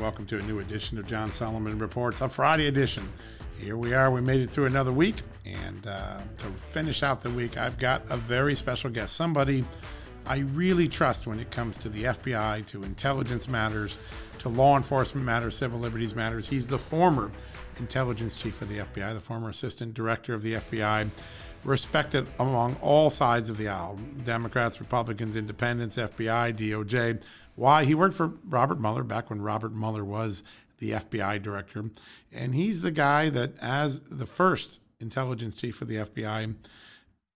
welcome to a new edition of John Solomon Reports, a Friday edition. Here we are. We made it through another week. And uh, to finish out the week, I've got a very special guest, somebody I really trust when it comes to the FBI, to intelligence matters, to law enforcement matters, civil liberties matters. He's the former intelligence chief of the FBI, the former assistant director of the FBI, respected among all sides of the aisle Democrats, Republicans, independents, FBI, DOJ why he worked for Robert Mueller back when Robert Mueller was the FBI director. And he's the guy that, as the first intelligence chief of the FBI,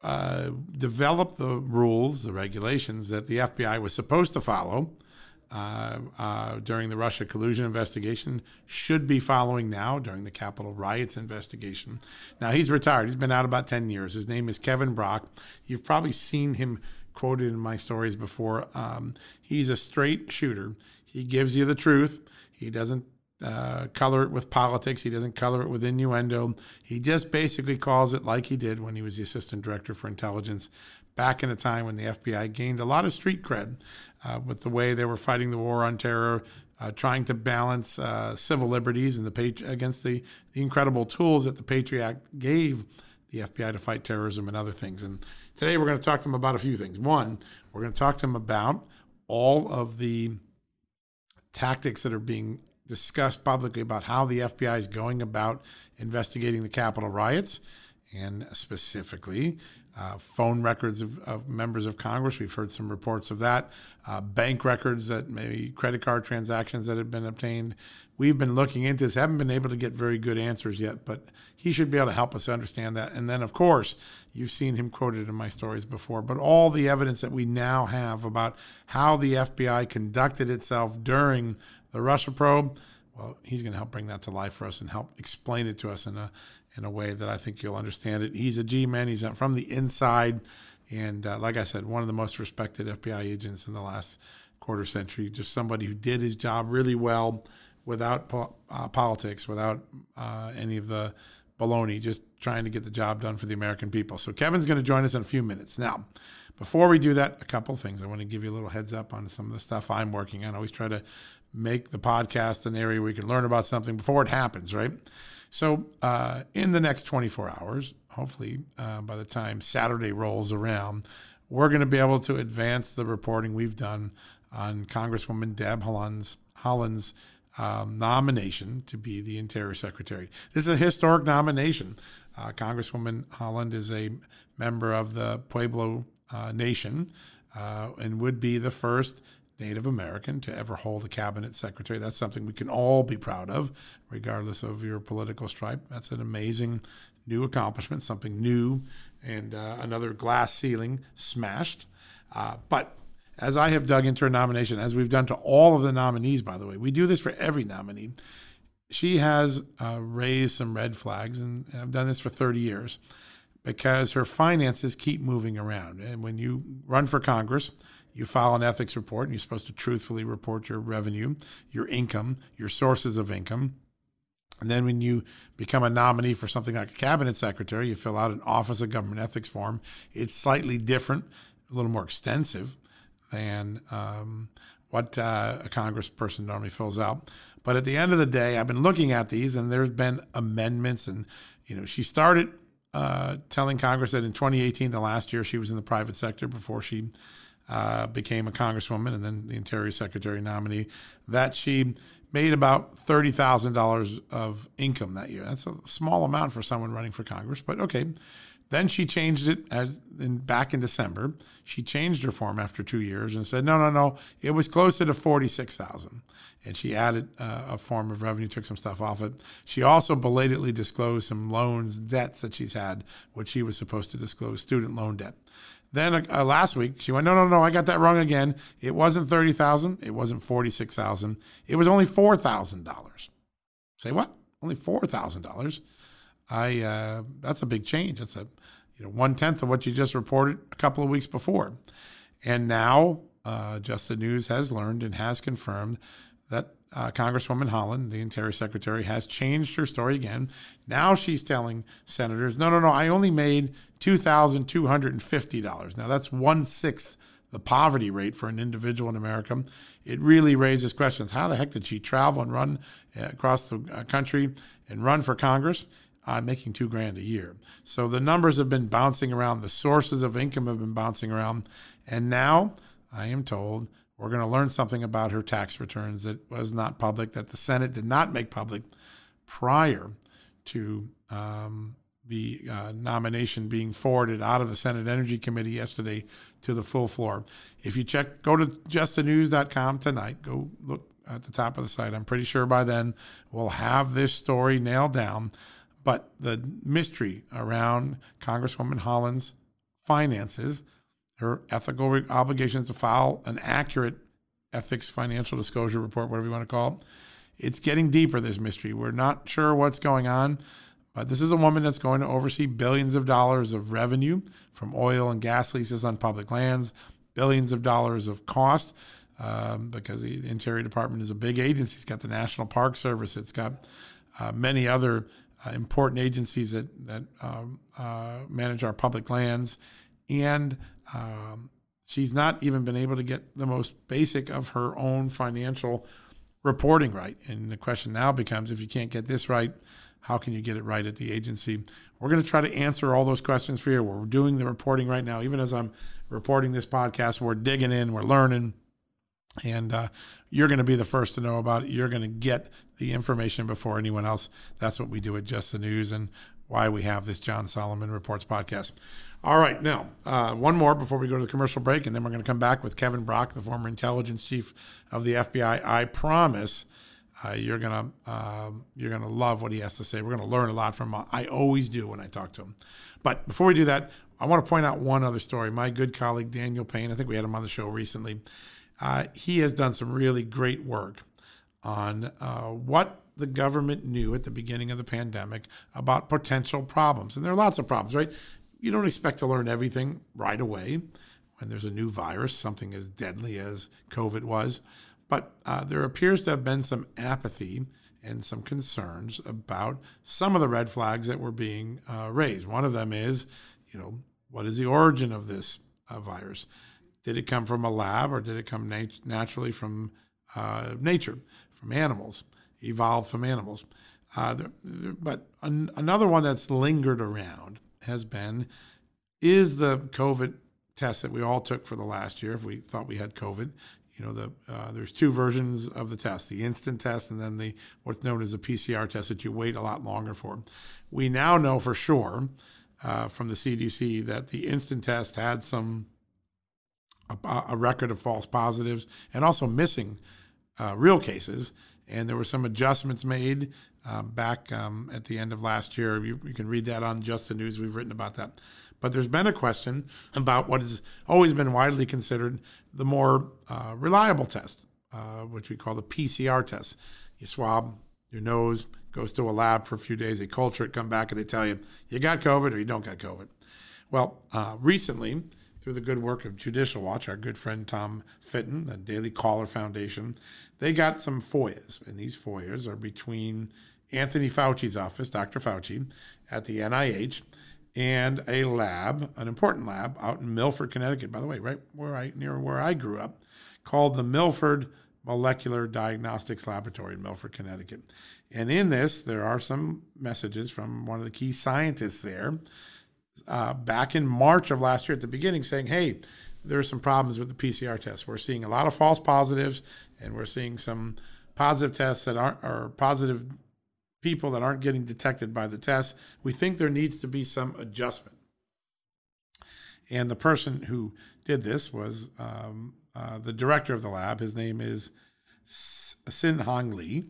uh, developed the rules, the regulations that the FBI was supposed to follow uh, uh, during the Russia collusion investigation, should be following now during the Capitol riots investigation. Now, he's retired. He's been out about 10 years. His name is Kevin Brock. You've probably seen him quoted in my stories before. Um, he's a straight shooter. He gives you the truth. He doesn't uh, color it with politics. He doesn't color it with innuendo. He just basically calls it like he did when he was the assistant director for intelligence back in a time when the FBI gained a lot of street cred uh, with the way they were fighting the war on terror, uh, trying to balance uh, civil liberties and the pat- against the, the incredible tools that the Patriot Act gave the FBI to fight terrorism and other things. And Today, we're going to talk to them about a few things. One, we're going to talk to them about all of the tactics that are being discussed publicly about how the FBI is going about investigating the Capitol riots, and specifically uh, phone records of, of, members of Congress. We've heard some reports of that. Uh, bank records that maybe credit card transactions that have been obtained. We've been looking into this, haven't been able to get very good answers yet, but he should be able to help us understand that. And then, of course, you've seen him quoted in my stories before, but all the evidence that we now have about how the FBI conducted itself during the Russia probe. Well, he's going to help bring that to life for us and help explain it to us in a in a way that I think you'll understand it. He's a G man. He's from the inside, and uh, like I said, one of the most respected FBI agents in the last quarter century. Just somebody who did his job really well, without po- uh, politics, without uh, any of the baloney. Just trying to get the job done for the American people. So Kevin's going to join us in a few minutes. Now, before we do that, a couple things. I want to give you a little heads up on some of the stuff I'm working on. I always try to make the podcast an area where you can learn about something before it happens, right? So, uh, in the next 24 hours, hopefully uh, by the time Saturday rolls around, we're going to be able to advance the reporting we've done on Congresswoman Deb Holland's, Haaland's um, nomination to be the Interior Secretary. This is a historic nomination. Uh, Congresswoman Holland is a member of the Pueblo uh, Nation uh, and would be the first Native American to ever hold a cabinet secretary. That's something we can all be proud of, regardless of your political stripe. That's an amazing new accomplishment, something new, and uh, another glass ceiling smashed. Uh, but as I have dug into her nomination, as we've done to all of the nominees, by the way, we do this for every nominee. She has uh, raised some red flags, and I've done this for 30 years because her finances keep moving around. And when you run for Congress, you file an ethics report, and you're supposed to truthfully report your revenue, your income, your sources of income. And then when you become a nominee for something like a cabinet secretary, you fill out an Office of Government Ethics form. It's slightly different, a little more extensive than um, what uh, a congressperson normally fills out. But at the end of the day, I've been looking at these, and there's been amendments, and you know, she started uh, telling Congress that in 2018, the last year she was in the private sector before she uh, became a congresswoman and then the Interior Secretary nominee, that she made about $30,000 of income that year. That's a small amount for someone running for Congress, but okay. Then she changed it as in, back in December. She changed her form after two years and said, no, no, no, it was closer to 46,000. And she added uh, a form of revenue, took some stuff off it. She also belatedly disclosed some loans, debts that she's had, which she was supposed to disclose, student loan debt. Then uh, last week she went, no, no, no, I got that wrong again. It wasn't thirty thousand. It wasn't forty six thousand. It was only four thousand dollars. Say what? Only four thousand dollars. I uh, that's a big change. That's a you know one tenth of what you just reported a couple of weeks before, and now uh, Just the News has learned and has confirmed that uh, Congresswoman Haaland, the Interior Secretary, has changed her story again. Now she's telling senators, no, no, no, I only made $2,250. Now that's one sixth the poverty rate for an individual in America. It really raises questions. How the heck did she travel and run uh, across the uh, country and run for Congress? on making two grand a year. So the numbers have been bouncing around. The sources of income have been bouncing around. And now I am told we're going to learn something about her tax returns that was not public, that the Senate did not make public prior to um, the uh, nomination being forwarded out of the Senate Energy Committee yesterday to the full floor. If you check, go to justthenews.com tonight, go look at the top of the site. I'm pretty sure by then we'll have this story nailed down. But the mystery around Congresswoman Haaland's finances her ethical obligations to file an accurate ethics financial disclosure report, whatever you want to call it. It's getting deeper, this mystery. We're not sure what's going on, but this is a woman that's going to oversee billions of dollars of revenue from oil and gas leases on public lands, billions of dollars of cost. Um, because the Interior Department is a big agency. It's got the National Park Service. It's got uh, many other uh, important agencies that that um, uh, manage our public lands, and um, she's not even been able to get the most basic of her own financial reporting right. And the question now becomes if you can't get this right, how can you get it right at the agency? We're going to try to answer all those questions for you. We're doing the reporting right now. Even as I'm reporting this podcast, we're digging in, we're learning, and uh, you're going to be the first to know about it. You're going to get the information before anyone else. That's what we do at Just the News and why we have this John Solomon Reports podcast. All right, now uh, one more before we go to the commercial break, and then we're going to come back with Kevin Brock, the former intelligence chief of the FBI. I promise uh, you're gonna uh, you're gonna love what he has to say. We're gonna learn a lot from him. I always do when I talk to him. But before we do that, I want to point out one other story. My good colleague Daniel Payne, I think we had him on the show recently. Uh, he has done some really great work on uh, what the government knew at the beginning of the pandemic about potential problems. And there are lots of problems, right? You don't expect to learn everything right away when there's a new virus, something as deadly as COVID was. But uh, there appears to have been some apathy and some concerns about some of the red flags that were being uh, raised. One of them is, you know, what is the origin of this uh, virus? Did it come from a lab or did it come nat- naturally from uh, nature, from animals, evolved from animals? Uh, there, there, but an- another one that's lingered around has been is the COVID test that we all took for the last year if we thought we had COVID. You know, the uh, there's two versions of the test: the instant test and then the what's known as the PCR test that you wait a lot longer for. We now know for sure uh, from the CDC that the instant test had some a, a record of false positives and also missing uh, real cases and there were some adjustments made uh, back um, at the end of last year. You, you, can read that on Just the News. We've written about that. But there's been a question about what has always been widely considered the more uh, reliable test, uh, which we call the PCR test. You swab your nose, goes to a lab for a few days, they culture it, come back, and they tell you you got COVID or you don't got COVID. Well, uh, recently, through the good work of Judicial Watch, our good friend Tom Fitton, the Daily Caller Foundation, they got some FOIAs, and these FOIAs are between Anthony Fauci's office, Dr. Fauci, at the NIH, and a lab, an important lab out in Milford, Connecticut, by the way, right where I near where I grew up, called the Milford Molecular Diagnostics Laboratory in Milford, Connecticut. And in this, there are some messages from one of the key scientists there uh, back in March of last year at the beginning saying, hey, there are some problems with the PCR test. We're seeing a lot of false positives, and we're seeing some positive tests that aren't, or positive people that aren't getting detected by the test. We think there needs to be some adjustment. And the person who did this was um, uh, the director of the lab. His name is Sin Hang Lee.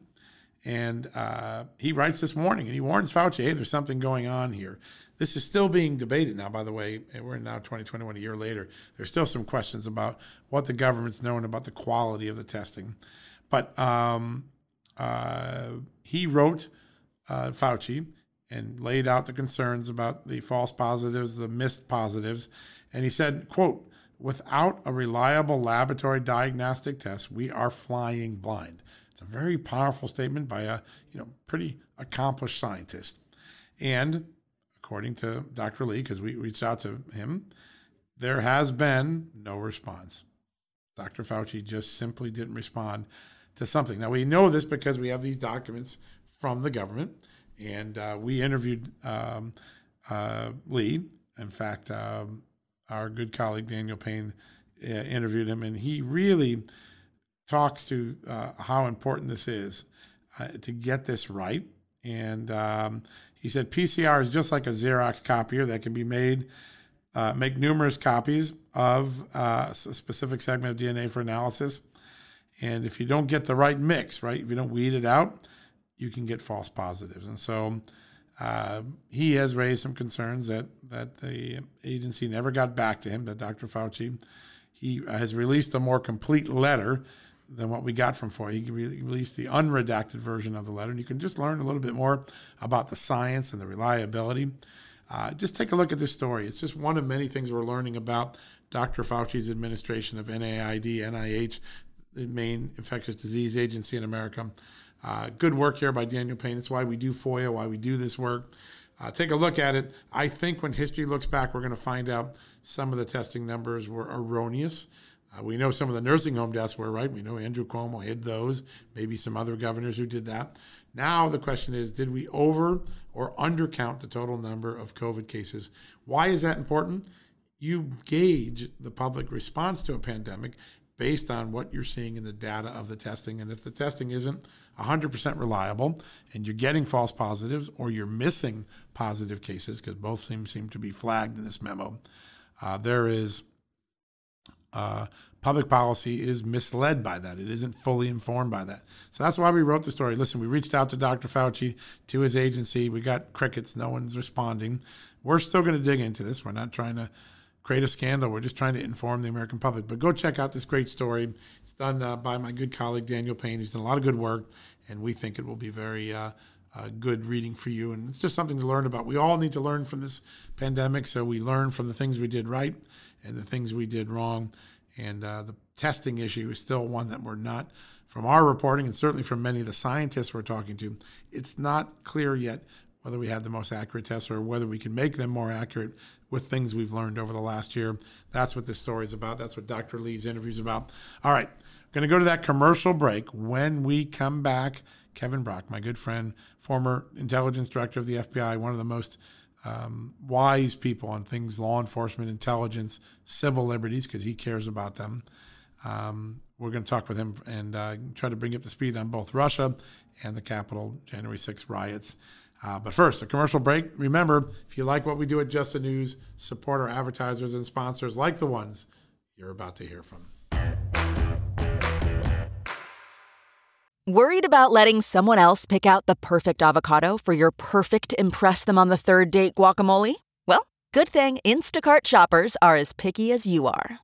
And uh, he writes this warning and he warns Fauci, hey, there's something going on here. This is still being debated now, by the way. We're now 2021, a year later. There's still some questions about what the government's known about the quality of the testing. But um, uh, he wrote uh, Fauci and laid out the concerns about the false positives, the missed positives. And he said, quote, without a reliable laboratory diagnostic test, we are flying blind. It's a very powerful statement by a you know pretty accomplished scientist. And according to Dr. Lee, because we reached out to him, there has been no response. Dr. Fauci just simply didn't respond to something. Now, we know this because we have these documents from the government, and uh, we interviewed um, uh, Lee. In fact, um, our good colleague Daniel Payne uh, interviewed him, and he really talks to uh, how important this is uh, to get this right. And um, he said PCR is just like a Xerox copier that can be made, uh, make numerous copies of a specific segment of DNA for analysis. And if you don't get the right mix, right, if you don't weed it out, you can get false positives. And so uh, he has raised some concerns that, that the agency never got back to him, that Dr. Fauci. He has released a more complete letter than what we got from FOIA. He released the unredacted version of the letter, and you can just learn a little bit more about the science and the reliability. Uh, just take a look at this story. It's just one of many things we're learning about Dr. Fauci's administration of NIAID, NIH, the main infectious disease agency in America. Uh, good work here by Daniel Payne. It's why we do FOIA, why we do this work. Uh, take a look at it. I think when history looks back, we're going to find out some of the testing numbers were erroneous. Uh, we know some of the nursing home deaths were right. We know Andrew Cuomo hid those, maybe some other governors who did that. Now the question is did we over or undercount the total number of COVID cases? Why is that important? You gauge the public response to a pandemic based on what you're seeing in the data of the testing. And if the testing isn't 100% reliable and you're getting false positives or you're missing positive cases, because both seem, seem to be flagged in this memo, uh, there is uh, public policy is misled by that. It isn't fully informed by that. So that's why we wrote the story. Listen, we reached out to Dr. Fauci, to his agency. We got crickets. No one's responding. We're still going to dig into this. We're not trying to create a scandal. We're just trying to inform the American public. But go check out this great story. It's done uh, by my good colleague, Daniel Payne. He's done a lot of good work, and we think it will be very uh, uh, good reading for you. And it's just something to learn about. We all need to learn from this pandemic. So we learn from the things we did right and the things we did wrong. And uh, the testing issue is still one that we're not, from our reporting and certainly from many of the scientists we're talking to, it's not clear yet whether we had the most accurate tests or whether we can make them more accurate with things we've learned over the last year. That's what this story is about. That's what Dr. Lee's interview is about. All right, going to go to that commercial break. When we come back, Kevin Brock, my good friend, former intelligence director of the FBI, one of the most um, wise people on things law enforcement, intelligence, civil liberties, because he cares about them. Um, we're going to talk with him and uh, try to bring up the speed on both Russia and the Capitol January 6 riots. Uh, but first, a commercial break. Remember, if you like what we do at Just the News, support our advertisers and sponsors like the ones you're about to hear from. Worried about letting someone else pick out the perfect avocado for your perfect Impress Them on the Third Date guacamole? Well, good thing Instacart shoppers are as picky as you are.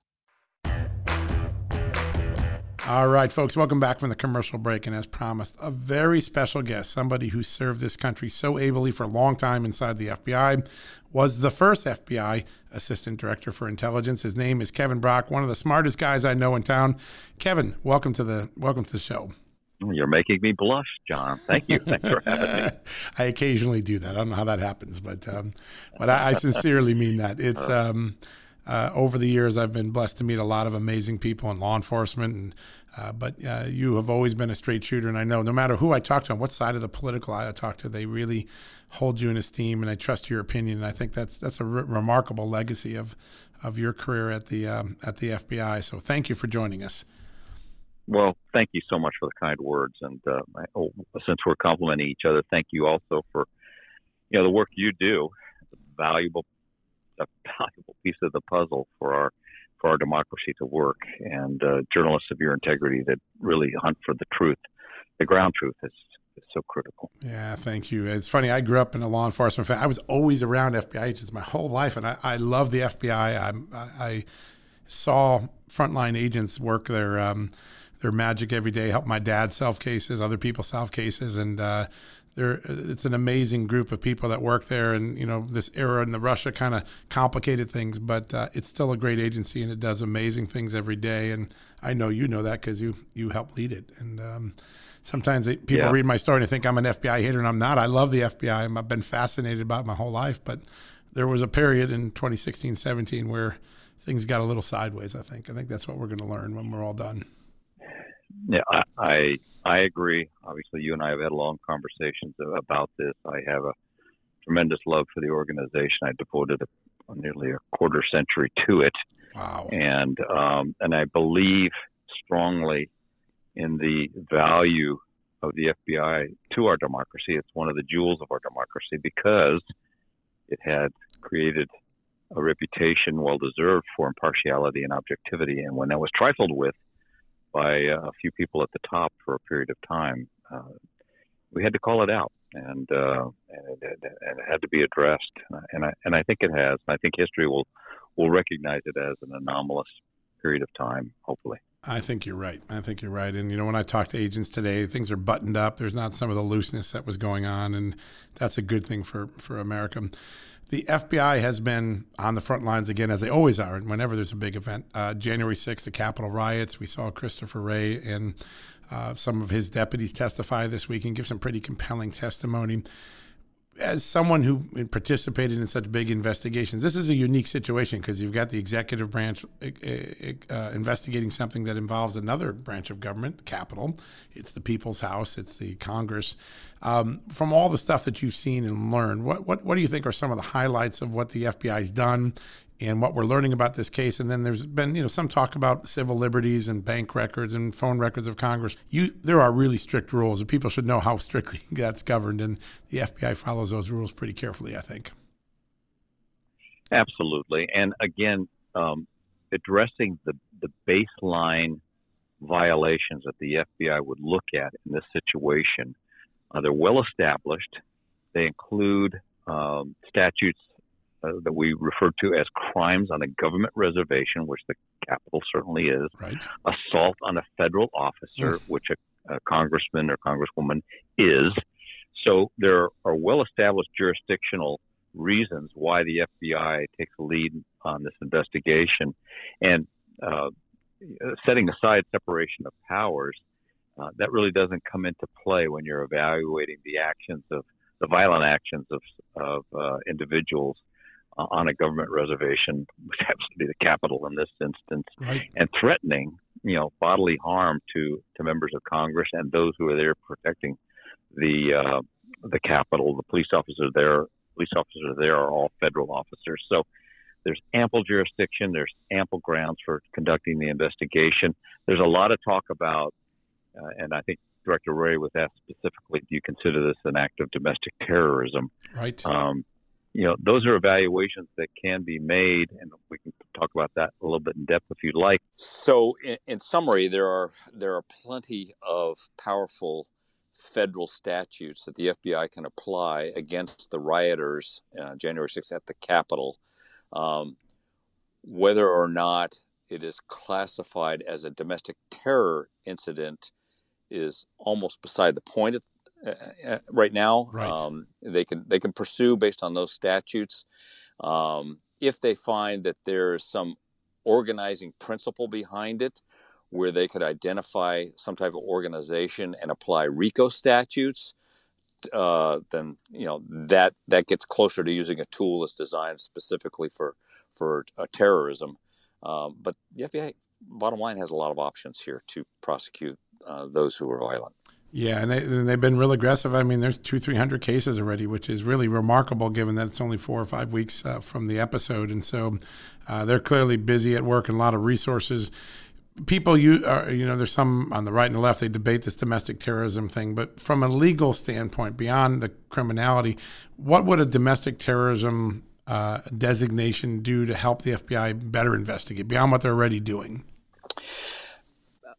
All right, folks, welcome back from the commercial break. And as promised, a very special guest, somebody who served this country so ably for a long time inside the FBI, was the first FBI Assistant Director for Intelligence. His name is Kevin Brock, one of the smartest guys I know in town. Kevin, welcome to the welcome to the show. You're making me blush, John. Thank you. Thanks for having me. I occasionally do that. I don't know how that happens, but um, but I, I, sincerely mean that. It's um, uh, over the years I've been blessed to meet a lot of amazing people in law enforcement, and uh, but uh, you have always been a straight shooter, and I know no matter who I talk to, on what side of the political aisle I talk to, they really hold you in esteem, and I trust your opinion. And I think that's that's a re- remarkable legacy of of your career at the um, at the FBI. So thank you for joining us. Well, thank you so much for the kind words, and uh, I, oh, since we're complimenting each other, thank you also for you know the work you do. Valuable, a valuable piece of the puzzle for our for our democracy to work, and uh, journalists of your integrity that really hunt for the truth, the ground truth is so critical. Yeah, thank you. It's funny. I grew up in a law enforcement family. I was always around FBI agents my whole life, and I, I love the FBI. I, I saw frontline agents work their um, their magic every day. Help my dad solve cases, other people solve cases, and uh, there it's an amazing group of people that work there. And you know, this era in the Russia kind of complicated things, but uh, it's still a great agency, and it does amazing things every day. And I know you know that because you you help lead it. And um, sometimes they, people yeah. read my story and they think I'm an FBI hater, and I'm not. I love the FBI. I've been fascinated about my whole life, but there was a period in 2016, 17 where things got a little sideways. I think. I think that's what we're going to learn when we're all done. Yeah, I, I I agree. Obviously, you and I have had long conversations about this. I have a tremendous love for the organization. I devoted a, nearly a quarter century to it. Wow. And um, and I believe strongly in the value of the FBI to our democracy. It's one of the jewels of our democracy because it had created a reputation well deserved for impartiality and objectivity. And when that was trifled with by uh, a few people at the top for a period of time, uh, we had to call it out, and uh, and, it, and, it, had to be addressed. And I and I think it has. I think history will will recognize it as an anomalous period of time. Hopefully. I think you're right. I think you're right. And you know, when I talk to agents today, things are buttoned up. There's not some of the looseness that was going on, and that's a good thing for for America. The FBI has been on the front lines again, as they always are, and whenever there's a big event. Uh, January 6th, the Capitol riots, we saw Christopher Wray and uh, some of his deputies testify this week and give some pretty compelling testimony as someone who participated in such big investigations, this is a unique situation because you've got the executive branch uh, uh, investigating something that involves another branch of government, Capitol. It's the People's House. It's the Congress. Um, from all the stuff that you've seen and learned, what, what what do you think are some of the highlights of what the FBI's done and what we're learning about this case. And then there's been, you know, some talk about civil liberties and bank records and phone records of Congress. You, there are really strict rules, and people should know how strictly that's governed. And the FBI follows those rules pretty carefully, I think. Absolutely, and again, um, addressing the the baseline violations that the FBI would look at in this situation. Uh, they're well established. They include um, statutes uh, that we refer to as crimes on a government reservation, which the Capitol certainly is, right. assault on a federal officer, mm. which a, a congressman or congresswoman is. So there are well established jurisdictional reasons why the FBI takes a lead on this investigation. And uh, setting aside separation of powers, uh, that really doesn't come into play when you're evaluating the actions of the violent actions of, of uh, individuals on a government reservation, which happens to be the Capitol in this instance, right. and threatening, you know, bodily harm to to members of Congress and those who are there protecting the uh, the Capitol. The police officers there, police officers there are all federal officers. So there's ample jurisdiction. There's ample grounds for conducting the investigation. There's a lot of talk about, uh, and I think Director Wray was asked specifically, do you consider this an act of domestic terrorism? Right. Um, you know, those are evaluations that can be made, and we can talk about that a little bit in depth if you'd like. So, in, in summary, there are there are plenty of powerful federal statutes that the FBI can apply against the rioters uh, January 6th at the Capitol, um, whether or not it is classified as a domestic terror incident is almost beside the point at, right now. Right. Um, they can they can pursue based on those statutes. Um, if they find that there's some organizing principle behind it, where they could identify some type of organization and apply RICO statutes, uh, then you know that that gets closer to using a tool that's designed specifically for for uh, terrorism. Um, but the FBI, bottom line, has a lot of options here to prosecute uh, those who are violent. Yeah, and, they, and they've been real aggressive. I mean, there's two, three hundred cases already, which is really remarkable given that it's only four or five weeks uh, from the episode. And so uh, they're clearly busy at work and a lot of resources. People, you are, you know, there's some on the right and the left. They debate this domestic terrorism thing, but from a legal standpoint, beyond the criminality, what would a domestic terrorism uh, designation do to help the FBI better investigate beyond what they're already doing?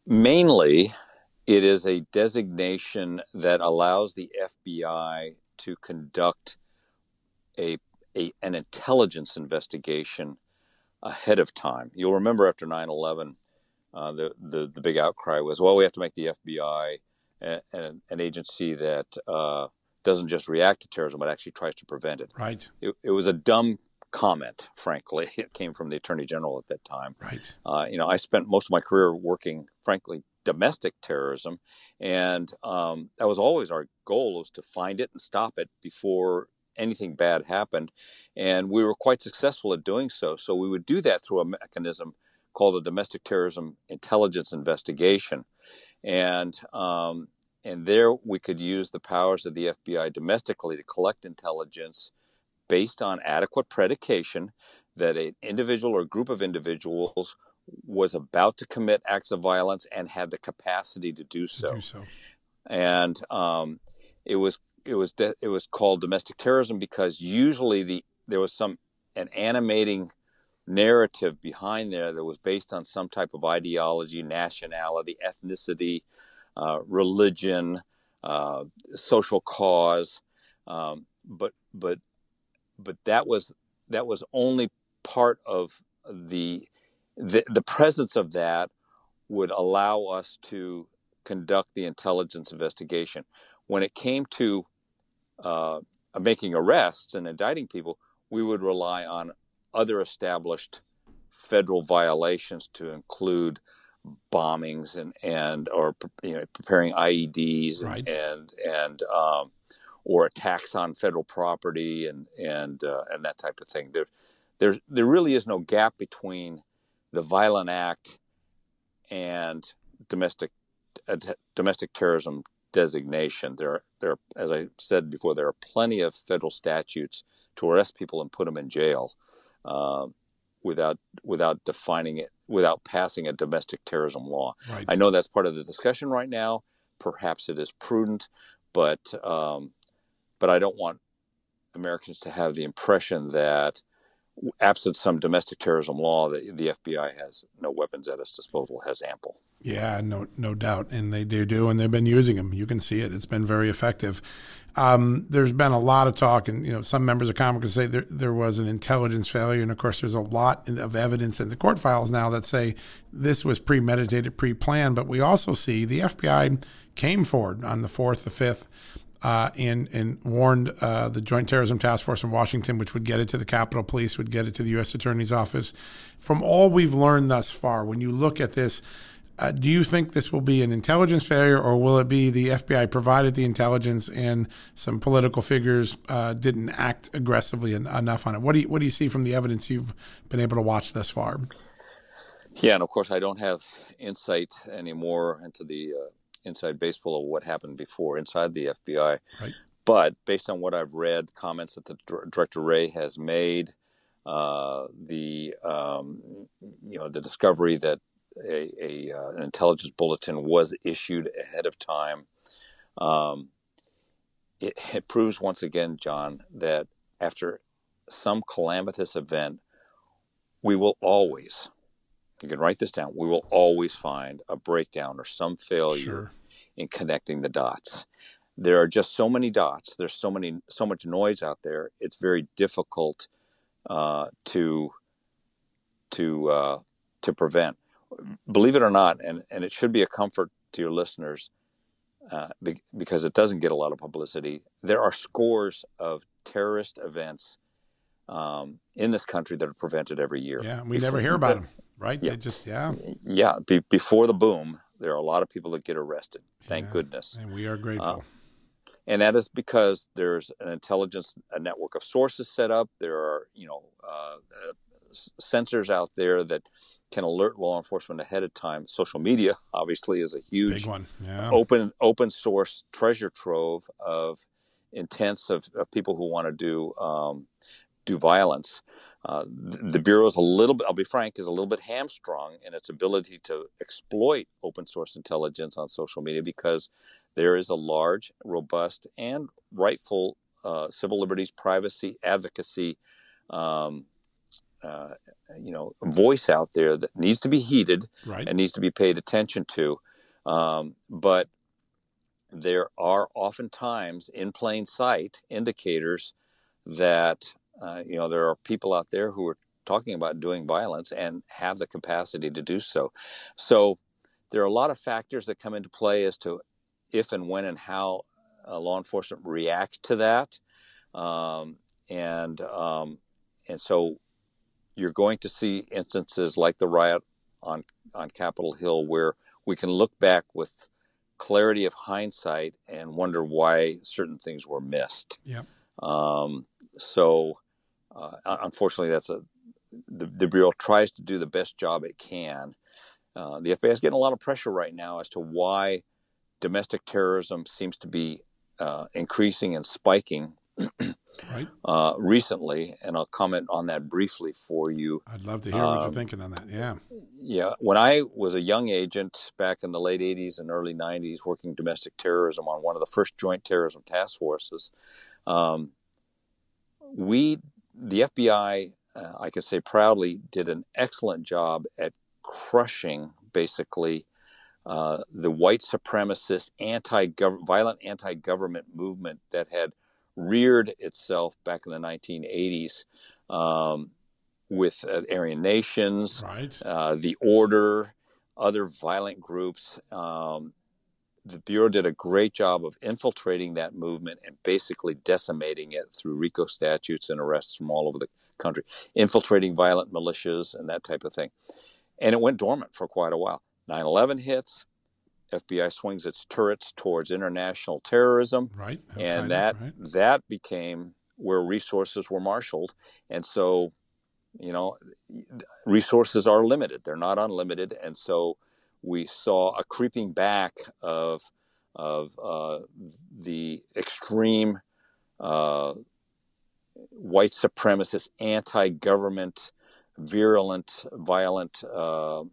Mainly, it is a designation that allows the FBI to conduct a, a an intelligence investigation ahead of time. You'll remember after 9 11, uh, the, the, the big outcry was, well, we have to make the FBI a, a, an agency that uh, doesn't just react to terrorism, but actually tries to prevent it. Right. It, it was a dumb comment, frankly. It came from the Attorney General at that time. Right. Uh, you know, I spent most of my career working, frankly, domestic terrorism, and um, that was always our goal was to find it and stop it before anything bad happened, and we were quite successful at doing so. So we would do that through a mechanism called a domestic terrorism intelligence investigation, and um, and there we could use the powers of the FBI domestically to collect intelligence based on adequate predication that an individual or group of individuals was about to commit acts of violence and had the capacity to do so. To do so. And um, it was it was de- it was called domestic terrorism because usually the there was some an animating narrative behind there that was based on some type of ideology, nationality, ethnicity, uh, religion, uh, social cause, um, but but but that was that was only part of the the, the presence of that would allow us to conduct the intelligence investigation. When it came to uh, making arrests and indicting people, we would rely on other established federal violations to include bombings and and or you know preparing IEDs right. and and um, or attacks on federal property and and uh, and that type of thing. There there there really is no gap between the violent act and domestic uh, domestic terrorism designation. There, there, as I said before, there are plenty of federal statutes to arrest people and put them in jail uh, without without defining it, without passing a domestic terrorism law. Right. I know that's part of the discussion right now. Perhaps it is prudent, but um, but I don't want Americans to have the impression that absent some domestic terrorism law, the, the FBI has no weapons at its disposal, has ample. Yeah, no, no doubt, and they do do, and they've been using them. You can see it; it's been very effective. Um, there's been a lot of talk, and you know, some members of Congress say there there was an intelligence failure, and of course, there's a lot of evidence in the court files now that say this was premeditated, pre-planned. But we also see the FBI came forward on the fourth, the fifth, uh, and and warned uh, the Joint Terrorism Task Force in Washington, which would get it to the Capitol Police, would get it to the U.S. Attorney's Office. From all we've learned thus far, when you look at this, uh, do you think this will be an intelligence failure, or will it be the FBI provided the intelligence and some political figures uh, didn't act aggressively en- enough on it? What do you what do you see from the evidence you've been able to watch thus far? Yeah, and of course, I don't have insight anymore into the uh, inside baseball of what happened before inside the FBI. Right. But based on what I've read, comments that the director Wray has made, uh, the um, you know the discovery that a, a uh, an intelligence bulletin was issued ahead of time, um, it, it proves once again, John, that after some calamitous event, we will always you can write this down. We will always find a breakdown or some failure Sure. in connecting the dots. There are just so many dots. There's so many, so much noise out there. It's very difficult uh, to to uh, to prevent. Believe it or not, and, and it should be a comfort to your listeners uh, be, because it doesn't get a lot of publicity. There are scores of terrorist events um, in this country that are prevented every year. Yeah, we before, never hear about them, right? Yeah, they just yeah, yeah. Be, before the boom, there are a lot of people that get arrested. Thank yeah, goodness, and we are grateful. Uh, and that is because there's an intelligence a network of sources set up. There are you know uh, sensors out there that can alert law enforcement ahead of time. Social media obviously is a huge yeah. open open source treasure trove of intents of, of people who want to do um, do violence. Uh, the bureau is a little bit, I'll be frank, is a little bit hamstrung in its ability to exploit open source intelligence on social media because there is a large, robust, and rightful uh, civil liberties, privacy, advocacy, um, uh, you know, voice out there that needs to be heeded right. and needs to be paid attention to. Um, but there are oftentimes in plain sight indicators that uh, you know, there are people out there who are talking about doing violence and have the capacity to do so. So there are a lot of factors that come into play as to if and when and how uh, law enforcement reacts to that. Um, and um, and so you're going to see instances like the riot on on Capitol Hill where we can look back with clarity of hindsight and wonder why certain things were missed. Yeah. Um, so uh, unfortunately, that's a the, the, bureau tries to do the best job it can. Uh, the FBI is getting a lot of pressure right now as to why domestic terrorism seems to be uh, increasing and spiking right. Uh, recently, and I'll comment on that briefly for you. I'd love to hear um, what you're um, thinking on that. Yeah. Yeah. When I was a young agent back in the late 80s and early 90s working domestic terrorism on one of the first joint terrorism task forces, um, we the FBI, uh, I can say proudly, did an excellent job at crushing basically uh, the white supremacist anti violent anti government movement that had reared itself back in the 1980s um, with uh, Aryan Nations, right. Uh, the Order, other violent groups. Um, the Bureau did a great job of infiltrating that movement and basically decimating it through RICO statutes and arrests from all over the country, infiltrating violent militias and that type of thing. And it went dormant for quite a while. 9 11 hits, FBI swings its turrets towards international terrorism. Right. And that, right. that became where resources were marshaled. And so, you know, resources are limited, they're not unlimited. And so, we saw a creeping back of of uh, the extreme uh, white supremacist, anti-government, virulent, violent uh, uh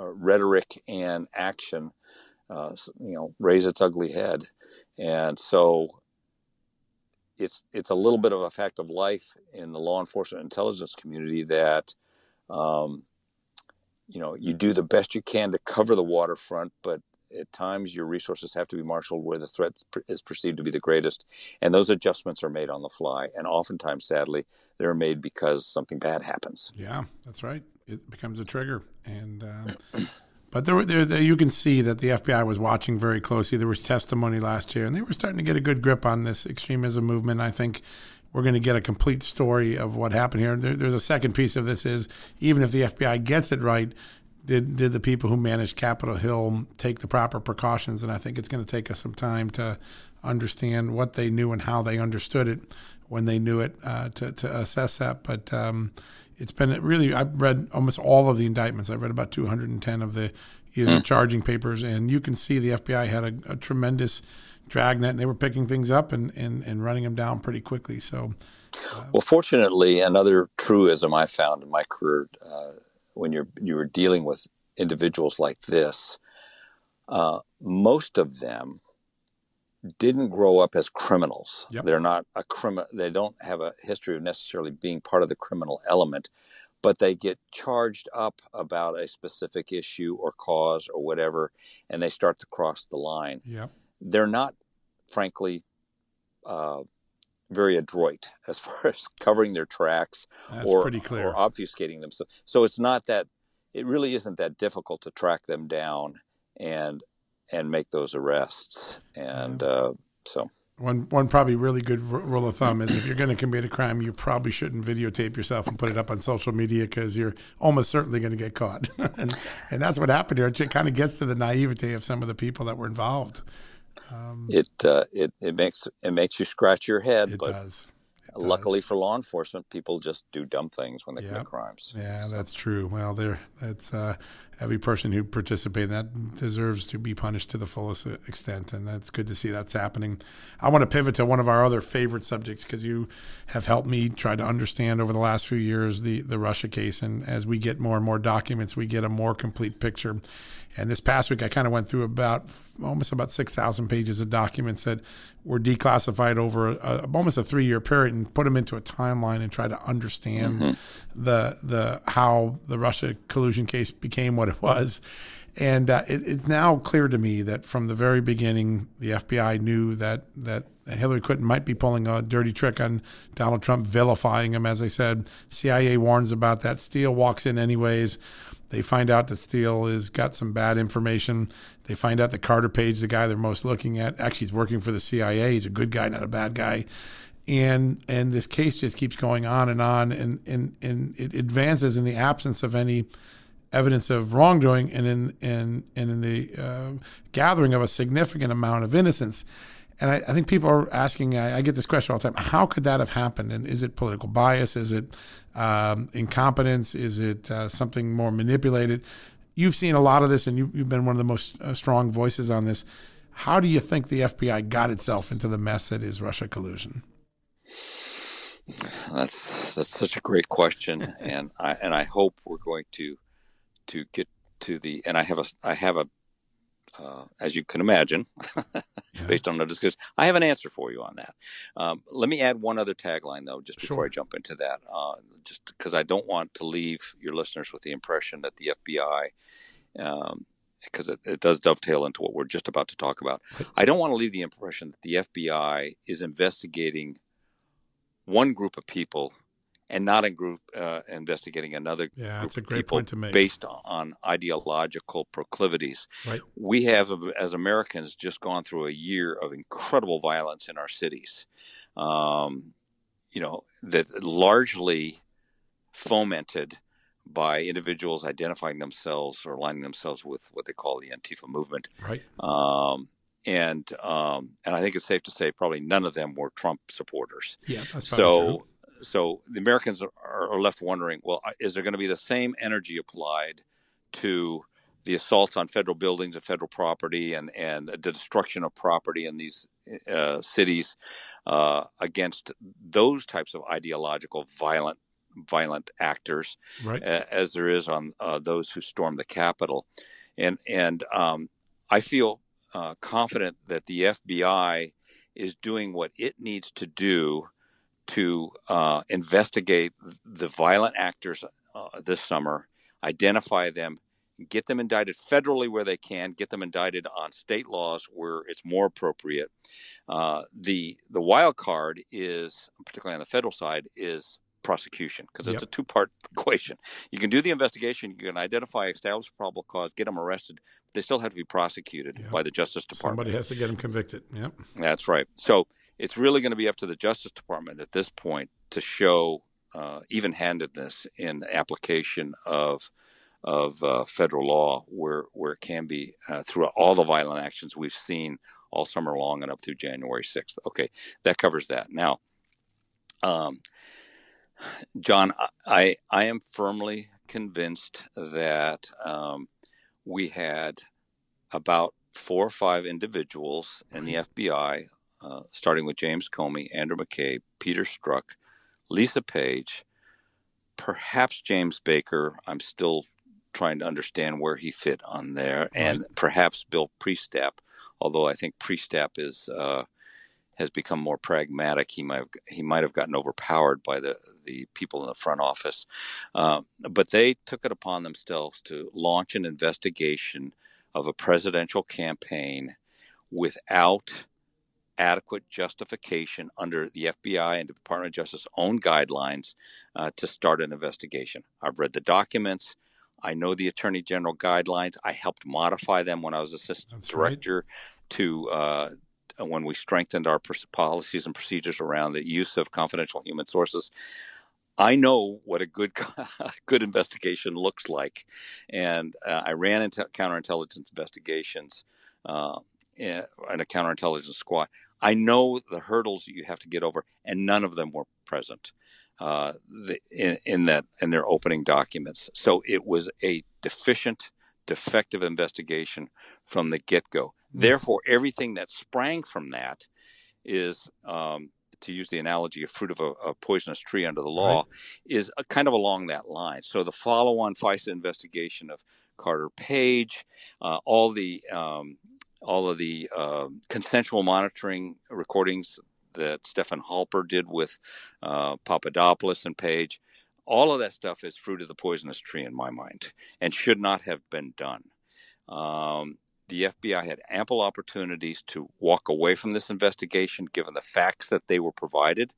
rhetoric and action, uh, you know, raise its ugly head, and so it's it's a little bit of a fact of life in the law enforcement intelligence community that um, you know you do the best you can to cover the waterfront, but at times your resources have to be marshaled where the threat is perceived to be the greatest, and those adjustments are made on the fly. And oftentimes, sadly, they're made because something bad happens. Yeah, that's right. It becomes a trigger, and. Um, but there, there, there, you can see that the FBI was watching very closely. There was testimony last year, and they were starting to get a good grip on this extremism movement. I think we're going to get a complete story of what happened here. There, there's a second piece of this is even if the FBI gets it right, did did the people who managed Capitol Hill take the proper precautions? And I think it's going to take us some time to understand what they knew and how they understood it when they knew it uh, to to assess that. But um, it's been really I've read almost all of the indictments. I've read about 210 of the either mm. charging papers, and you can see the FBI had a, a tremendous dragnet, and they were picking things up and, and, and running them down pretty quickly. So, uh, well, fortunately, another truism I found in my career uh, when you're you were dealing with individuals like this, uh, most of them didn't grow up as criminals. Yep. They're not a criminal. They don't have a history of necessarily being part of the criminal element, but they get charged up about a specific issue or cause or whatever, and they start to cross the line. Yep. They're not frankly, uh, very adroit as far as covering their tracks That's or, or obfuscating themselves. So, so it's not that it really isn't that difficult to track them down and and make those arrests. And uh, so one one probably really good rule of thumb is if you're going to commit a crime, you probably shouldn't videotape yourself and put it up on social media because you're almost certainly going to get caught. and and that's what happened here. It kind of gets to the naivete of some of the people that were involved. Um, it uh, it it makes it makes you scratch your head. It but does. Luckily for law enforcement, people just do dumb things when they yep. commit crimes. Yeah, so. that's true. Well, there, that's uh, every person who participated in that deserves to be punished to the fullest extent, and that's good to see that's happening. I want to pivot to one of our other favorite subjects because you have helped me try to understand over the last few years the the Russia case, and as we get more and more documents, we get a more complete picture. And this past week, I kind of went through about almost about 6,000 pages of documents that were declassified over a, almost a three year period and put them into a timeline and try to understand mm-hmm. the the how the Russia collusion case became what it was. And uh, it, it's now clear to me that from the very beginning, the FBI knew that that Hillary Clinton might be pulling a dirty trick on Donald Trump, vilifying him. As I said, CIA warns about that. Steele walks in anyways. They find out that Steele has got some bad information. They find out that Carter Page, the guy they're most looking at, actually is working for the CIA. He's a good guy, not a bad guy. And and this case just keeps going on and on, and and and it advances in the absence of any evidence of wrongdoing, and in and and in the uh, gathering of a significant amount of innocence. And I, I think people are asking, I, I, get this question all the time how could that have happened? And is it political bias? Is it um, incompetence? Is it uh, something more manipulated? You've seen a lot of this and you, have been one of the most uh, strong voices on this. How do you think the FBI got itself into the mess that is Russia collusion? That's that's such a great question, and I and I hope we're going to to get to the and I have a I have a uh, as you can imagine, based on the discussion. I have an answer for you on that. Um, let me add one other tagline, though, just before sure. I jump into that, uh, just because I don't want to leave your listeners with the impression that the FBI, because um, it, it, does dovetail into what we're just about to talk about. I don't want to leave the impression that the FBI is investigating one group of people and not a group uh, investigating another yeah, group a great people point to make. based on ideological proclivities. Right. We have, as Americans, just gone through a year of incredible violence in our cities. Um, you know that largely fomented by individuals identifying themselves or aligning themselves with what they call the Antifa movement. Right. Um, and um, and I think it's safe to say probably none of them were Trump supporters. Yeah, that's so true so the Americans are, are left wondering, well, uh, is there going to be the same energy applied to the assaults on federal buildings and federal property and, and the destruction of property in these uh, cities uh, against those types of ideological violent violent actors right. uh, as there is on uh, those who storm the Capitol. And, and um, I feel uh, confident that the FBI is doing what it needs to do to uh, investigate the violent actors uh, this summer, identify them, get them indicted federally where they can, get them indicted on state laws where it's more appropriate. Uh, the the wild card is, particularly on the federal side, is prosecution because it's yep. a two part equation. You can do the investigation, you can identify, establish probable cause, get them arrested, but they still have to be prosecuted yep. by the Justice Department. Somebody has to get them convicted. Yep. That's right. So it's really going to be up to the Justice Department at this point to show uh, even-handedness in application of of uh, federal law, where where it can be uh, through all the violent actions we've seen all summer long and up through January sixth. Okay, that covers that. Now, um, John, I I am firmly convinced that um, we had about four or five individuals in the FBI uh, starting with James Comey, Andrew McCabe, Peter Strzok, Lisa Page, perhaps James Baker. I'm still trying to understand where he fit on there, and perhaps Bill Priestap. Although I think Priestap is uh, has become more pragmatic. He might have, he might have gotten overpowered by the the people in the front office, uh, but they took it upon themselves to launch an investigation of a presidential campaign without adequate justification under the FBI and Department of Justice own guidelines uh, to start an investigation. I've read the documents. I know the Attorney General guidelines. I helped modify them when I was Assistant That's Director right. to uh, when we strengthened our policies and procedures around the use of confidential human sources. I know what a good good investigation looks like, and uh, I ran into counterintelligence investigations uh, in, in a counterintelligence squad. I know the hurdles you have to get over, and none of them were present uh, in, in, that in their opening documents. So it was a deficient, defective investigation from the get go. Mm-hmm. Therefore, everything that sprang from that is um, to use the analogy of fruit of a, a poisonous tree under the law, right. is kind of along that line. So the follow-on FISA investigation of Carter Page, uh, all the um, all of the uh, consensual monitoring recordings that Stefan Halper did with uh, Papadopoulos and Page, all of that stuff is fruit of the poisonous tree in my mind, and should not have been done. Um, the FBI had ample opportunities to walk away from this investigation given the facts that they were provided.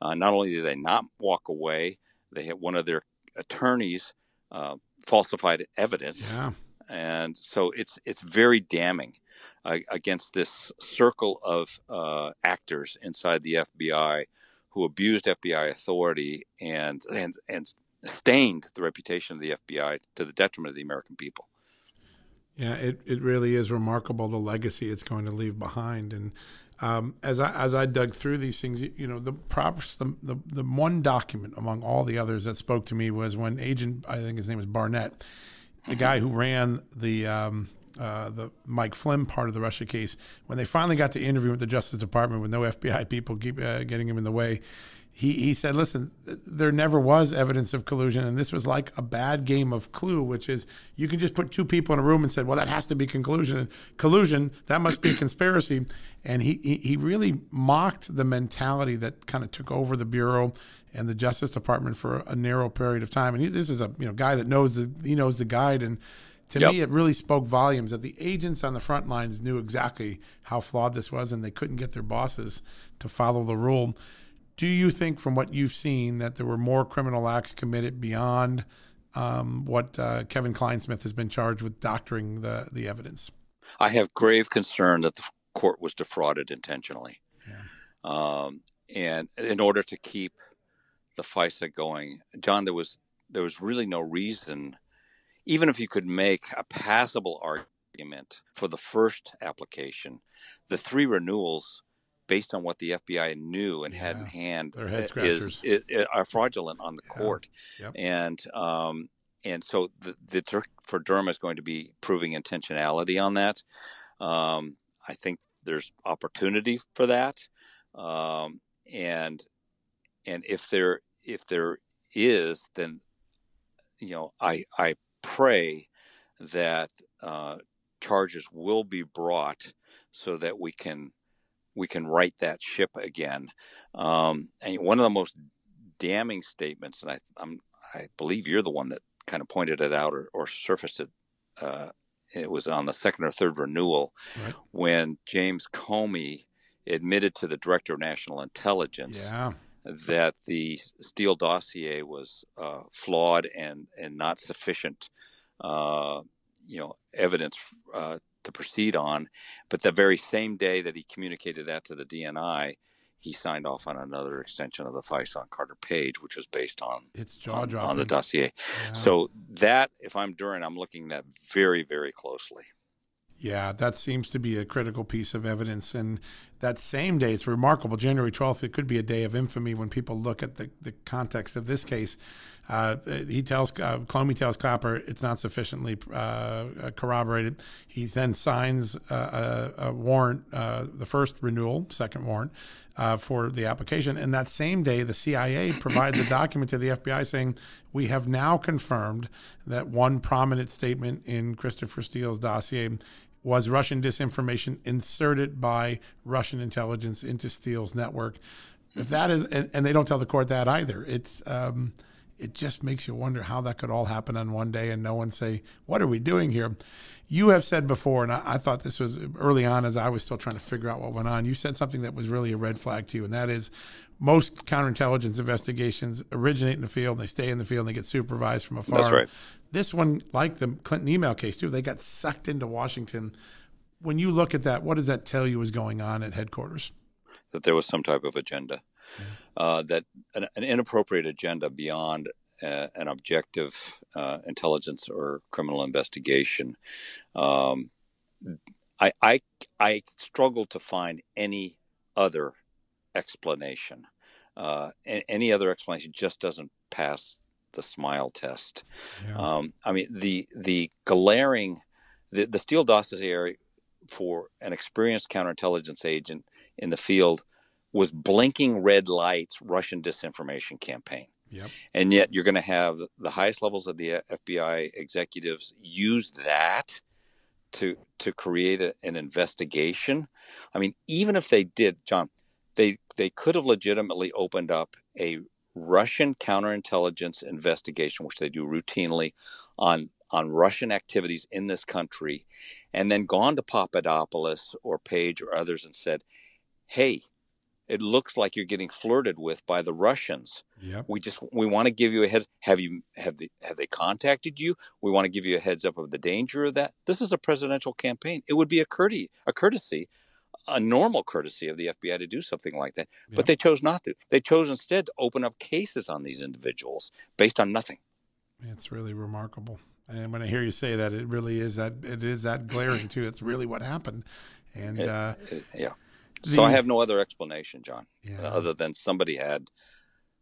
Uh, not only did they not walk away, they had one of their attorneys uh, falsified evidence. Yeah. And so it's it's very damning uh, against this circle of uh, actors inside the FBI who abused FBI authority and and and stained the reputation of the FBI to the detriment of the American people. Yeah, it, it really is remarkable the legacy it's going to leave behind. And um, as I as I dug through these things, you, you know, the props the, the the one document among all the others that spoke to me was when Agent I think his name was Barnett, the guy who ran the um, uh, the Mike Flynn part of the Russia case, when they finally got to interview with the Justice Department with no FBI people keep uh, getting him in the way, he, he said, listen, there never was evidence of collusion. And this was like a bad game of clue, which is you can just put two people in a room and said, well, that has to be conclusion, collusion. That must be a conspiracy. And he, he, he really mocked the mentality that kind of took over the Bureau and the Justice Department for a narrow period of time. And he, this is a you know guy that knows the, he knows the guide. And to yep. me, it really spoke volumes that the agents on the front lines knew exactly how flawed this was and they couldn't get their bosses to follow the rule. Do you think, from what you've seen, that there were more criminal acts committed beyond um, what uh, Kevin Clinesmith has been charged with doctoring the, the evidence? I have grave concern that the court was defrauded intentionally. Yeah. Um, and in order to keep the FISA going, John, there was there was really no reason, even if you could make a passable argument for the first application, the three renewals based on what the FBI knew and yeah, had in hand is, is, is, are fraudulent on the yeah. court, yep. and um, and so the, the trick for Durham is going to be proving intentionality on that. Um, I think there's opportunity for that, um, and and if there if there is, then you know I I pray that uh, charges will be brought so that we can we can right that ship again. Um, and one of the most damning statements, and I, I'm, I believe you're the one that kind of pointed it out or, or surfaced it. Uh, it was on the second or third renewal right. when James Comey admitted to the director of national intelligence yeah. that the Steele dossier was uh, flawed and and not sufficient, uh, you know, evidence uh, to proceed on. But the very same day that he communicated that to the DNI, he signed off on another extension of the FISA on Carter Page, which was based on it's jaw on, on, the dossier. Yeah. So that, if I'm Durham, I'm looking at very, very closely. Yeah, that seems to be a critical piece of evidence. And that same day, it's remarkable. January 12th, it could be a day of infamy when people look at the, the context of this case. Uh, he tells uh, Comey tells Clapper it's not sufficiently uh, uh corroborated. He then signs a, a warrant, uh, the first renewal, second warrant uh, for the application. And that same day, the CIA provides a document to the FBI saying we have now confirmed that one prominent statement in Christopher Steele's dossier was Russian disinformation inserted by Russian intelligence into Steele's network. If that is, and, and they don't tell the court that either. It's um, it just makes you wonder how that could all happen on one day and no one say, What are we doing here? You have said before, and I, I, thought this was early on as I was still trying to figure out what went on. You said something that was really a red flag to you, and that is most counterintelligence investigations originate in the field, they stay in the field, and they get supervised from afar. That's right. This one, like the Clinton email case too, they got sucked into Washington. When you look at that, what does that tell you is going on at headquarters? That there was some type of agenda. Uh, that an, an, inappropriate agenda beyond uh, an objective uh, intelligence or criminal investigation. Um, I, I I struggle to find any other explanation. Uh, any other explanation just doesn't pass the smile test. Yeah. Um, I mean, the the glaring, the, the Steele dossier for an experienced counterintelligence agent in the field was blinking red lights Russian disinformation campaign. Yep. And yet you're going to have the highest levels of the uh, FBI executives use that to to create a, an investigation. I mean, even if they did, John, they they could have legitimately opened up a Russian counterintelligence investigation, which they do routinely on on Russian activities in this country, and then gone to Papadopoulos or Page or others and said, "Hey, it looks like you're getting flirted with by the Russians. Yep. We just we want to give you a heads. Have you have they have they contacted you? We want to give you a heads up of the danger of that. This is a presidential campaign. It would be a courtesy, a courtesy, a normal courtesy of the FBI to do something like that. But they chose not to. They chose instead to open up cases on these individuals based on nothing. It's really remarkable. And when I hear you say that, it really is that it is that glaring too. It's really what happened. And it, uh, it, yeah the, so I have no other explanation, John, yeah. other than somebody had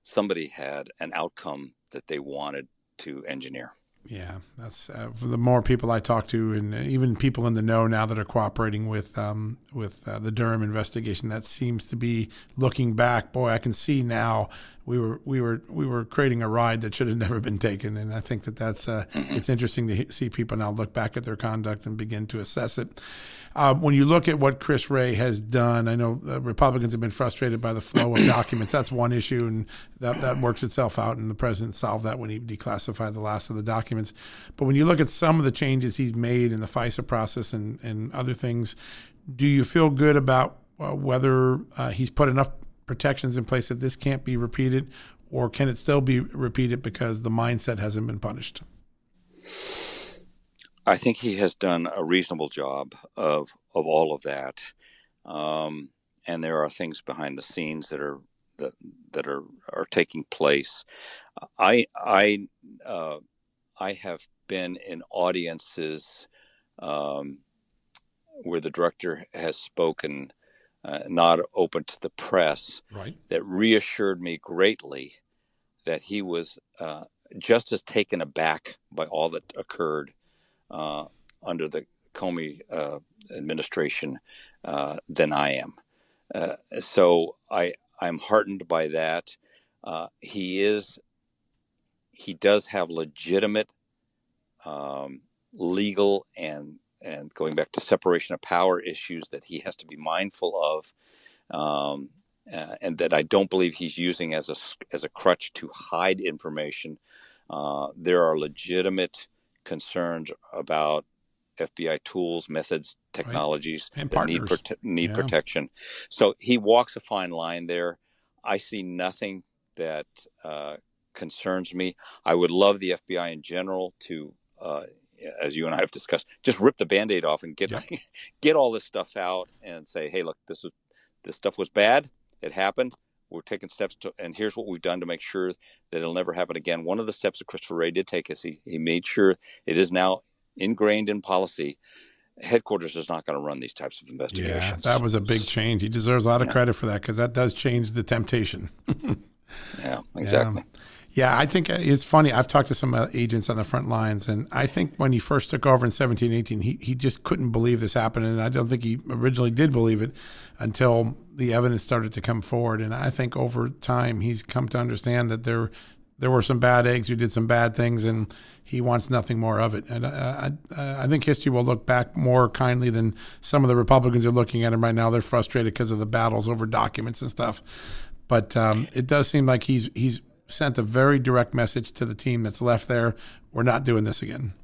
somebody had an outcome that they wanted to engineer. Yeah, that's uh, the more people I talk to, and even people in the know now that are cooperating with um, with uh, the Durham investigation. That seems to be looking back. Boy, I can see now we were we were we were creating a ride that should have never been taken, and I think that that's uh, mm-hmm. it's interesting to see people now look back at their conduct and begin to assess it. Uh, when you look at what Chris Wray has done, I know uh, Republicans have been frustrated by the flow of documents. That's one issue, and that, that works itself out. And the president solved that when he declassified the last of the documents. But when you look at some of the changes he's made in the FISA process and, and other things, do you feel good about uh, whether uh, he's put enough protections in place that this can't be repeated, or can it still be repeated because the mindset hasn't been punished? I think he has done a reasonable job of of all of that, um, and there are things behind the scenes that are that that are are taking place. I I uh, I have been in audiences um, where the director has spoken, uh, not open to the press, right. that reassured me greatly that he was uh, just as taken aback by all that occurred under the Comey uh, administration uh, than I am. Uh, so I I'm heartened by that. Uh, he is he does have legitimate um, legal and and going back to separation of power issues that he has to be mindful of. Um, uh, and that I don't believe he's using as a as a crutch to hide information. Uh, there are legitimate concerns about FBI tools, methods, technologies right. that need prote- need yeah. protection. So he walks a fine line there. I see nothing that uh, concerns me. I would love the FBI in general to, uh, as you and I have discussed, just rip the band-aid off and get get all this stuff out and say, hey, look, this was this stuff was bad. It happened we're taking steps to, and here's what we've done to make sure that it'll never happen again. One of the steps that Christopher Wray did take is he, he made sure it is now ingrained in policy. Headquarters is not going to run these types of investigations. Yeah, that was a big change. He deserves a lot of yeah. credit for that because that does change the temptation. yeah, exactly. Yeah. Yeah, I think uh, it's funny. I've talked to some uh, agents on the front lines, and I think when he first took over in 17, 18, he, he just couldn't believe this happened. And I don't think he originally did believe it until the evidence started to come forward. And I think over time, he's come to understand that there there were some bad eggs who did some bad things, and he wants nothing more of it. And uh, I, I think history will look back more kindly than some of the Republicans are looking at him right now. They're frustrated because of the battles over documents and stuff. But um, it does seem like he's he's sent a very direct message to the team that's left there. We're not doing this again.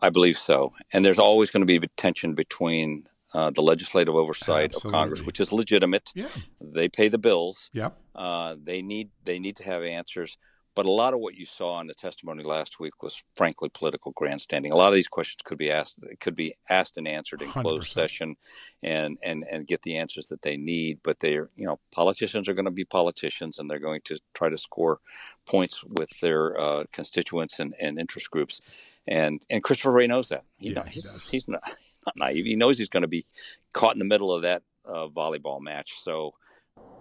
I believe so. And there's always going to be tension between uh, the legislative oversight Absolutely. of Congress, which is legitimate. Yeah. They pay the bills. Yep. Uh, they need they need to have answers. But a lot of what you saw in the testimony last week was frankly political grandstanding. A lot of these questions could be asked could be asked and answered in 100%. closed session, and and and get the answers that they need. But they're you know politicians are going to be politicians, and they're going to try to score points with their uh, constituents and, and interest groups. And and Christopher Wray knows that. He Yeah, know- he he's, he's not, not naive. He knows he's going to be caught in the middle of that uh, volleyball match. So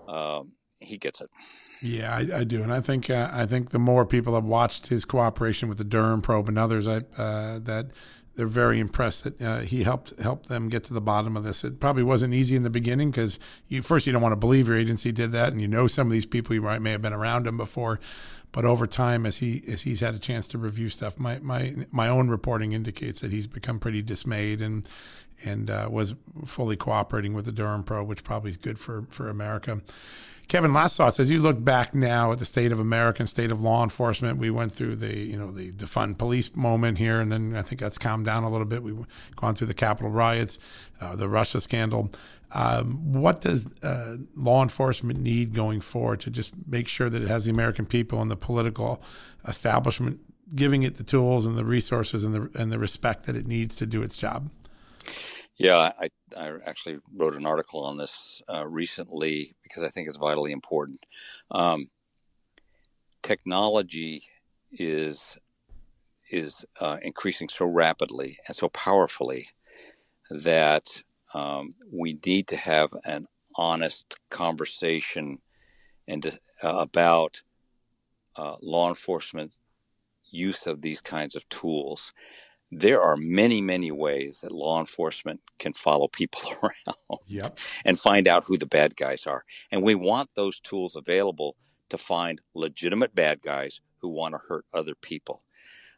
um, he gets it. Yeah, I, I do, and I think uh, I think the more people have watched his cooperation with the Durham probe and others, I, uh, that they're very impressed that uh, he helped help them get to the bottom of this. It probably wasn't easy in the beginning because you first you don't want to believe your agency did that, and you know some of these people you might may have been around them before, but over time, as he as he's had a chance to review stuff, my my my own reporting indicates that he's become pretty dismayed and and uh, was fully cooperating with the Durham probe, which probably is good for for America. Kevin, last thoughts as you look back now at the state of American state of law enforcement. We went through the you know the defund police moment here, and then I think that's calmed down a little bit. We've gone through the Capitol riots, uh, the Russia scandal. Um, what does uh, law enforcement need going forward to just make sure that it has the American people and the political establishment giving it the tools and the resources and the and the respect that it needs to do its job? Yeah, I, I actually wrote an article on this uh, recently because I think it's vitally important. Um, technology is is uh, increasing so rapidly and so powerfully that um, we need to have an honest conversation and uh, about uh, law enforcement use of these kinds of tools there are many, many ways that law enforcement can follow people around Yep. and find out who the bad guys are. And we want those tools available to find legitimate bad guys who want to hurt other people.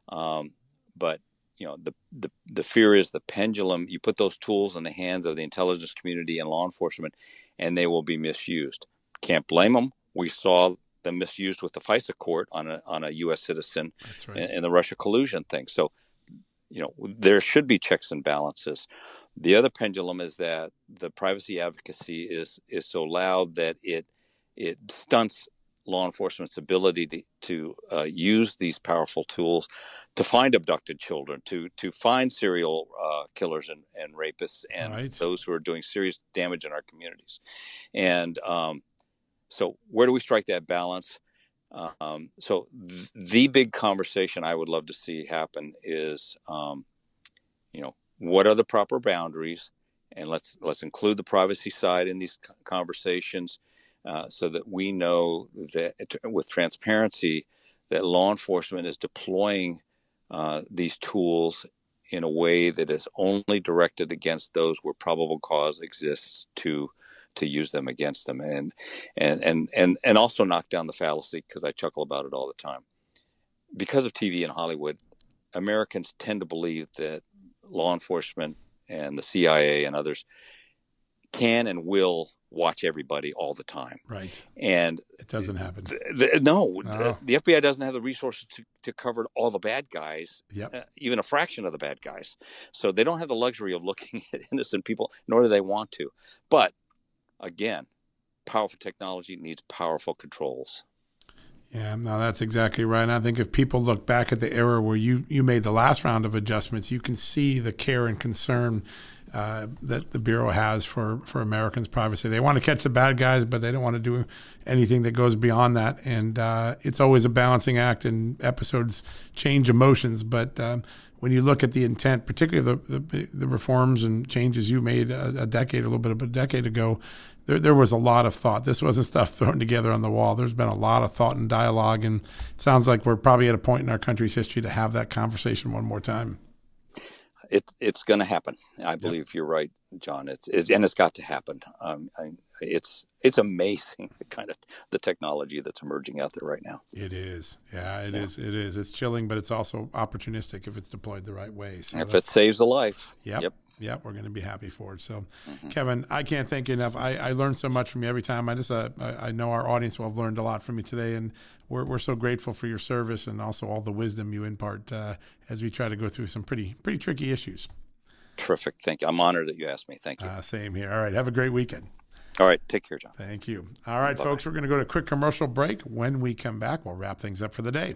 Um, but you know, the, the the fear is the pendulum. You put those tools in the hands of the intelligence community and law enforcement, and they will be misused. Can't blame them. We saw them misused with the FISA court on a on a U.S. citizen right. in, in the Russia collusion thing. So, you know, there should be checks and balances. The other pendulum is that the privacy advocacy is is so loud that it it stunts law enforcement's ability to, to uh, use these powerful tools to find abducted children, to to find serial uh, killers and, and rapists, and Right. those who are doing serious damage in our communities. And um, so, where do we strike that balance? Um, so th- the big conversation I would love to see happen is, um, you know, what are the proper boundaries, and let's let's include the privacy side in these conversations, uh, so that we know that with transparency that law enforcement is deploying uh, these tools in a way that is only directed against those where probable cause exists to to use them against them and and and and, and also knock down the fallacy because I chuckle about it all the time. Because of TV and Hollywood, Americans tend to believe that law enforcement and the CIA and others can and will watch everybody all the time. Right. And It doesn't happen. no, No. the FBI doesn't have the resources to, to cover all the bad guys, Yep. uh, even a fraction of the bad guys. So they don't have the luxury of looking at innocent people, nor do they want to. But again, powerful technology needs powerful controls. Yeah, no, that's exactly right. And I think if people look back at the era where you, you made the last round of adjustments, you can see the care and concern uh, that the Bureau has for, for Americans' privacy. They want to catch the bad guys, but they don't want to do anything that goes beyond that. And uh, it's always a balancing act, and episodes change emotions. But um, when you look at the intent, particularly the, the, the reforms and changes you made a, a decade, a little bit of a decade ago, there, there was a lot of thought. This wasn't stuff thrown together on the wall. There's been a lot of thought and dialogue, and it sounds like we're probably at a point in our country's history to have that conversation one more time. It, it's going to happen. I believe you're right, John. It's, it's and it's got to happen. Um, I, it's it's amazing the kind of the technology that's emerging out there right now. It is, yeah, it is. It is. It's chilling, but it's also opportunistic if it's deployed the right way. So if it saves a life, Yep. yep. Yep, we're going to be happy for it. So, Kevin, I can't thank you enough. I, I learned so much from you every time. I just, uh, I, I know our audience will have learned a lot from you today, and we're, we're so grateful for your service and also all the wisdom you impart uh, as we try to go through some pretty pretty tricky issues. Terrific. Thank you. I'm honored that you asked me. Thank you. Uh, same here. All right. Have a great weekend. All right. Take care, John. Thank you. All right, Bye-bye. folks. We're going to go to a quick commercial break. When we come back, we'll wrap things up for the day.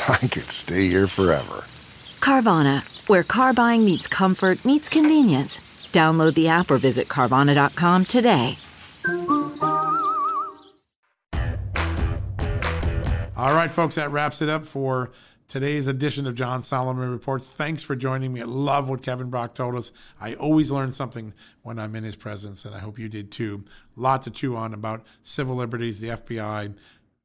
I could stay here forever. Carvana, where car buying meets comfort, meets convenience. Download the app or visit Carvana.com today. All right, folks, that wraps it up for today's edition of John Solomon Reports. Thanks for joining me. I love what Kevin Brock told us. I always learn something when I'm in his presence, and I hope you did too. A lot to chew on about civil liberties, the FBI,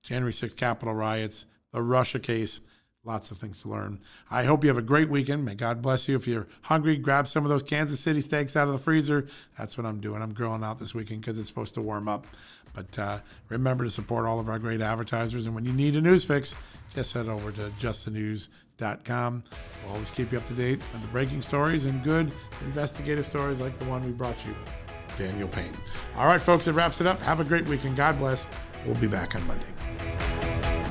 January 6th Capitol riots, the Russia case. Lots of things to learn. I hope you have a great weekend. May God bless you. If you're hungry, grab some of those Kansas City steaks out of the freezer. That's what I'm doing. I'm grilling out this weekend because it's supposed to warm up. But uh, remember to support all of our great advertisers. And when you need a news fix, just head over to justthenews.com. We'll always keep you up to date on the breaking stories and good investigative stories like the one we brought you, Daniel Payne. All right, folks, that wraps it up. Have a great weekend. God bless. We'll be back on Monday.